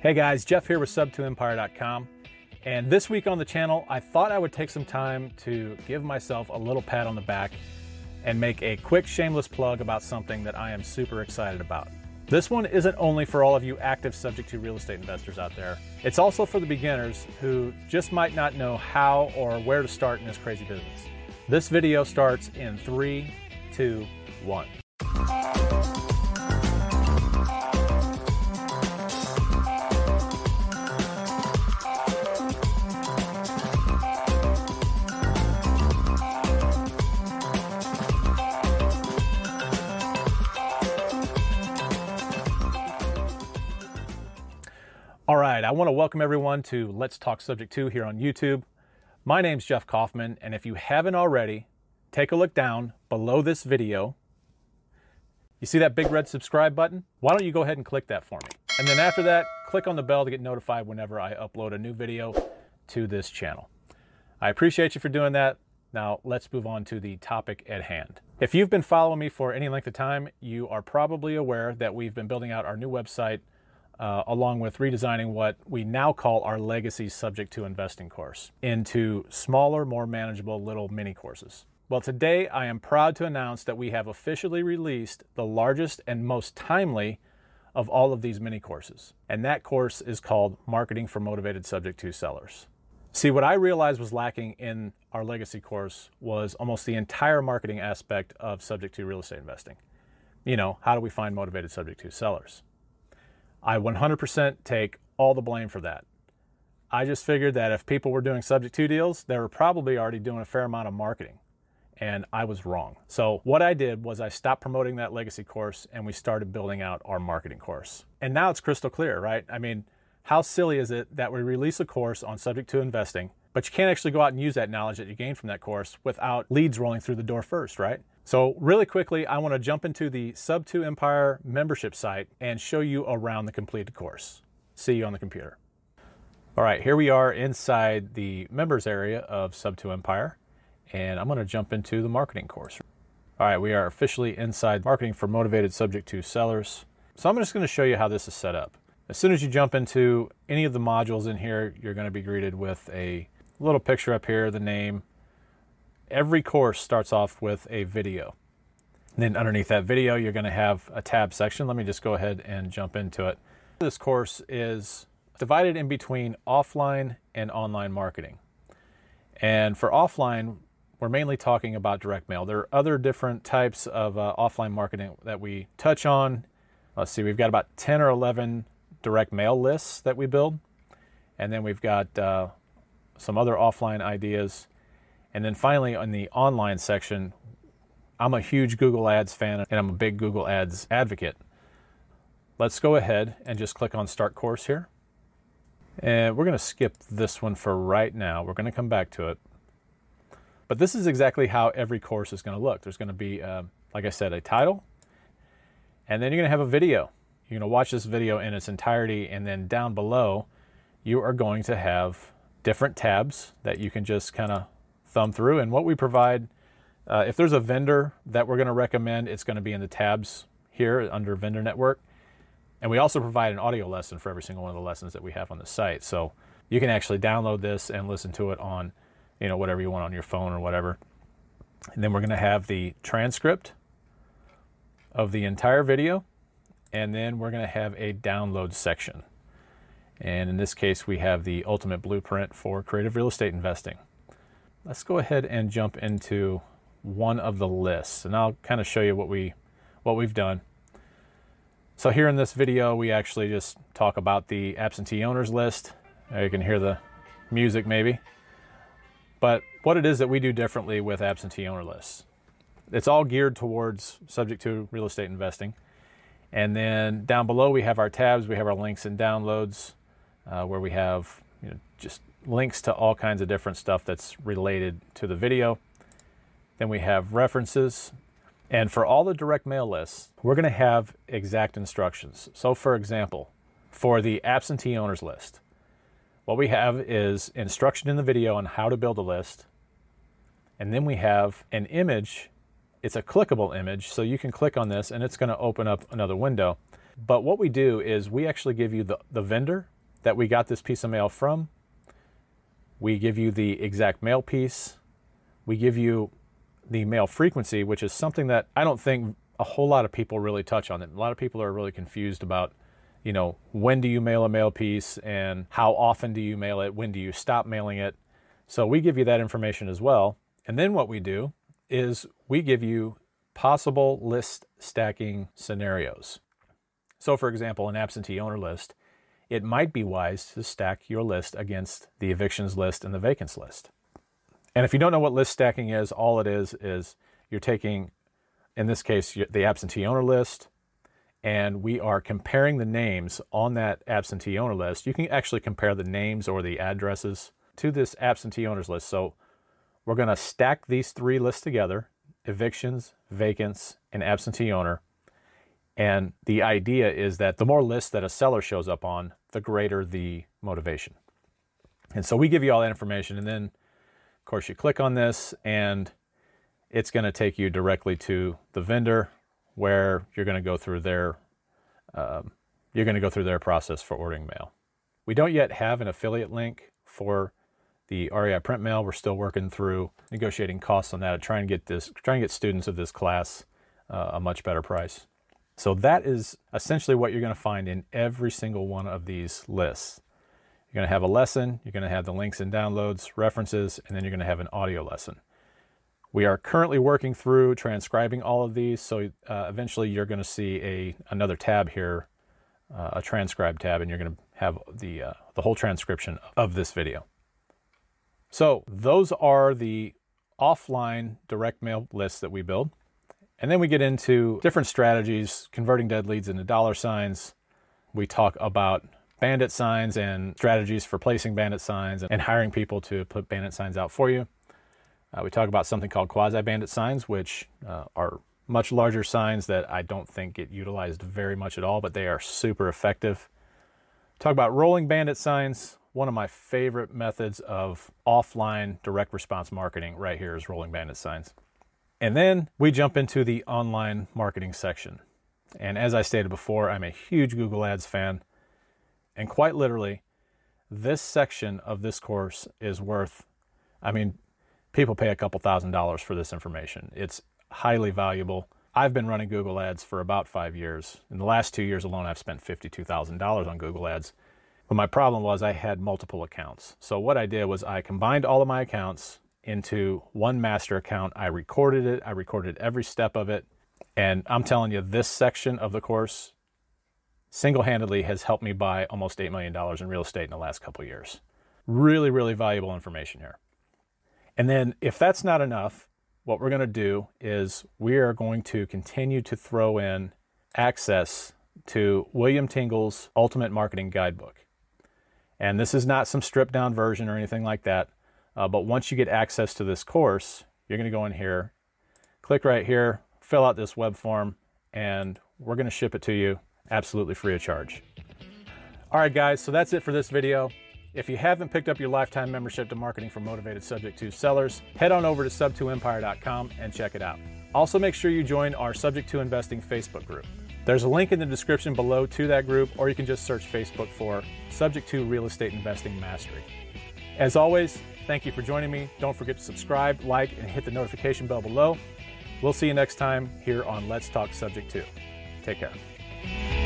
Hey guys, Jeff here with Sub2Empire.com. And this week on the channel, I thought I would take some time to give myself a little pat on the back and make a quick shameless plug about something that I am super excited about. This one isn't only for all of you active subject to real estate investors out there, it's also for the beginners who just might not know how or where to start in this crazy business. This video starts in three, two, one. I want to welcome everyone to Let's Talk Subject 2 here on YouTube. My name's Jeff Kaufman, and if you haven't already, take a look down below this video. You see that big red subscribe button? Why don't you go ahead and click that for me? And then after that, click on the bell to get notified whenever I upload a new video to this channel. I appreciate you for doing that. Now, let's move on to the topic at hand. If you've been following me for any length of time, you are probably aware that we've been building out our new website uh, along with redesigning what we now call our legacy subject to investing course into smaller, more manageable little mini courses. Well, today I am proud to announce that we have officially released the largest and most timely of all of these mini courses. And that course is called Marketing for Motivated Subject to Sellers. See, what I realized was lacking in our legacy course was almost the entire marketing aspect of subject to real estate investing. You know, how do we find motivated subject to sellers? I 100% take all the blame for that. I just figured that if people were doing subject to deals, they were probably already doing a fair amount of marketing. And I was wrong. So, what I did was I stopped promoting that legacy course and we started building out our marketing course. And now it's crystal clear, right? I mean, how silly is it that we release a course on subject to investing, but you can't actually go out and use that knowledge that you gained from that course without leads rolling through the door first, right? So really quickly, I want to jump into the Sub2 Empire membership site and show you around the completed course. See you on the computer. All right, here we are inside the members area of Sub2 Empire, and I'm going to jump into the marketing course. All right, we are officially inside marketing for motivated subject to sellers. So I'm just going to show you how this is set up. As soon as you jump into any of the modules in here, you're going to be greeted with a little picture up here, the name, every course starts off with a video. And then underneath that video, you're going to have a tab section. Let me just go ahead and jump into it. This course is divided in between offline and online marketing. And for offline, we're mainly talking about direct mail. There are other different types of uh, offline marketing that we touch on. Let's see, we've got about 10 or 11 direct mail lists that we build. And then we've got uh, some other offline ideas and then finally, on the online section, I'm a huge Google Ads fan and I'm a big Google Ads advocate. Let's go ahead and just click on Start Course here. And we're going to skip this one for right now. We're going to come back to it. But this is exactly how every course is going to look. There's going to be, uh, like I said, a title, and then you're going to have a video. You're going to watch this video in its entirety, and then down below, you are going to have different tabs that you can just kind of thumb through. And what we provide, uh, if there's a vendor that we're going to recommend, it's going to be in the tabs here under vendor network. And we also provide an audio lesson for every single one of the lessons that we have on the site. So you can actually download this and listen to it on, you know, whatever you want on your phone or whatever. And then we're going to have the transcript of the entire video. And then we're going to have a download section. And in this case, we have the ultimate blueprint for creative real estate investing. Let's go ahead and jump into one of the lists and I'll kind of show you what we what we've done. So here in this video, we actually just talk about the absentee owners list. you can hear the music maybe. But what it is that we do differently with absentee owner lists. It's all geared towards subject to real estate investing. And then down below we have our tabs, we have our links and downloads, uh, where we have you know, just links to all kinds of different stuff that's related to the video. Then we have references. And for all the direct mail lists, we're going to have exact instructions. So, for example, for the absentee owners list, what we have is instruction in the video on how to build a list. And then we have an image. It's a clickable image, so you can click on this and it's going to open up another window. But what we do is we actually give you the, the vendor that we got this piece of mail from. We give you the exact mail piece. We give you the mail frequency, which is something that I don't think a whole lot of people really touch on. A lot of people are really confused about, you know, when do you mail a mail piece and how often do you mail it? When do you stop mailing it? So we give you that information as well. And then what we do is we give you possible list stacking scenarios. So, for example, an absentee owner list, it might be wise to stack your list against the evictions list and the vacants list. And if you don't know what list stacking is, all it is is you're taking, in this case, the absentee owner list, and we are comparing the names on that absentee owner list. You can actually compare the names or the addresses to this absentee owners list. So we're going to stack these three lists together evictions, vacants, and absentee owner. And the idea is that the more lists that a seller shows up on, the greater the motivation. And so we give you all that information. And then, of course, you click on this and it's going to take you directly to the vendor where you're going to go through their um, you're going to go through their process for ordering mail. We don't yet have an affiliate link for the REI print mail. We're still working through negotiating costs on that and trying to get this, trying to get students of this class uh, a much better price. So that is essentially what you're going to find in every single one of these lists. You're going to have a lesson, you're going to have the links and downloads, references, and then you're going to have an audio lesson. We are currently working through transcribing all of these, so uh, eventually you're going to see a another tab here, uh, a transcribe tab, and you're going to have the uh, the whole transcription of this video. So those are the offline direct mail lists that we build. And then we get into different strategies, converting dead leads into dollar signs. We talk about bandit signs and strategies for placing bandit signs and hiring people to put bandit signs out for you. Uh, we talk about something called quasi bandit signs, which uh, are much larger signs that I don't think get utilized very much at all, but they are super effective. Talk about rolling bandit signs, one of my favorite methods of offline direct response marketing right here is rolling bandit signs. And then we jump into the online marketing section. And as I stated before, I'm a huge Google Ads fan. And quite literally, this section of this course is worth, I mean, people pay a couple thousand dollars for this information. It's highly valuable. I've been running Google Ads for about five years. In the last two years alone, I've spent $52,000 on Google Ads. But my problem was I had multiple accounts. So what I did was I combined all of my accounts into one master account. I recorded it, I recorded every step of it. And I'm telling you, this section of the course single handedly has helped me buy almost $8 million in real estate in the last couple years. Really, really valuable information here. And then, if that's not enough, what we're going to do is we are going to continue to throw in access to William Tingle's Ultimate Marketing Guidebook. And this is not some stripped down version or anything like that. Uh, but once you get access to this course, you're going to go in here, click right here, fill out this web form, and we're going to ship it to you absolutely free of charge. All right, guys, so that's it for this video. If you haven't picked up your lifetime membership to Marketing for Motivated Subject to Sellers, head on over to sub2empire.com and check it out. Also, make sure you join our Subject to Investing Facebook group. There's a link in the description below to that group, or you can just search Facebook for Subject to Real Estate Investing Mastery. As always, thank you for joining me. Don't forget to subscribe, like, and hit the notification bell below. We'll see you next time here on Let's Talk Subject 2. Take care.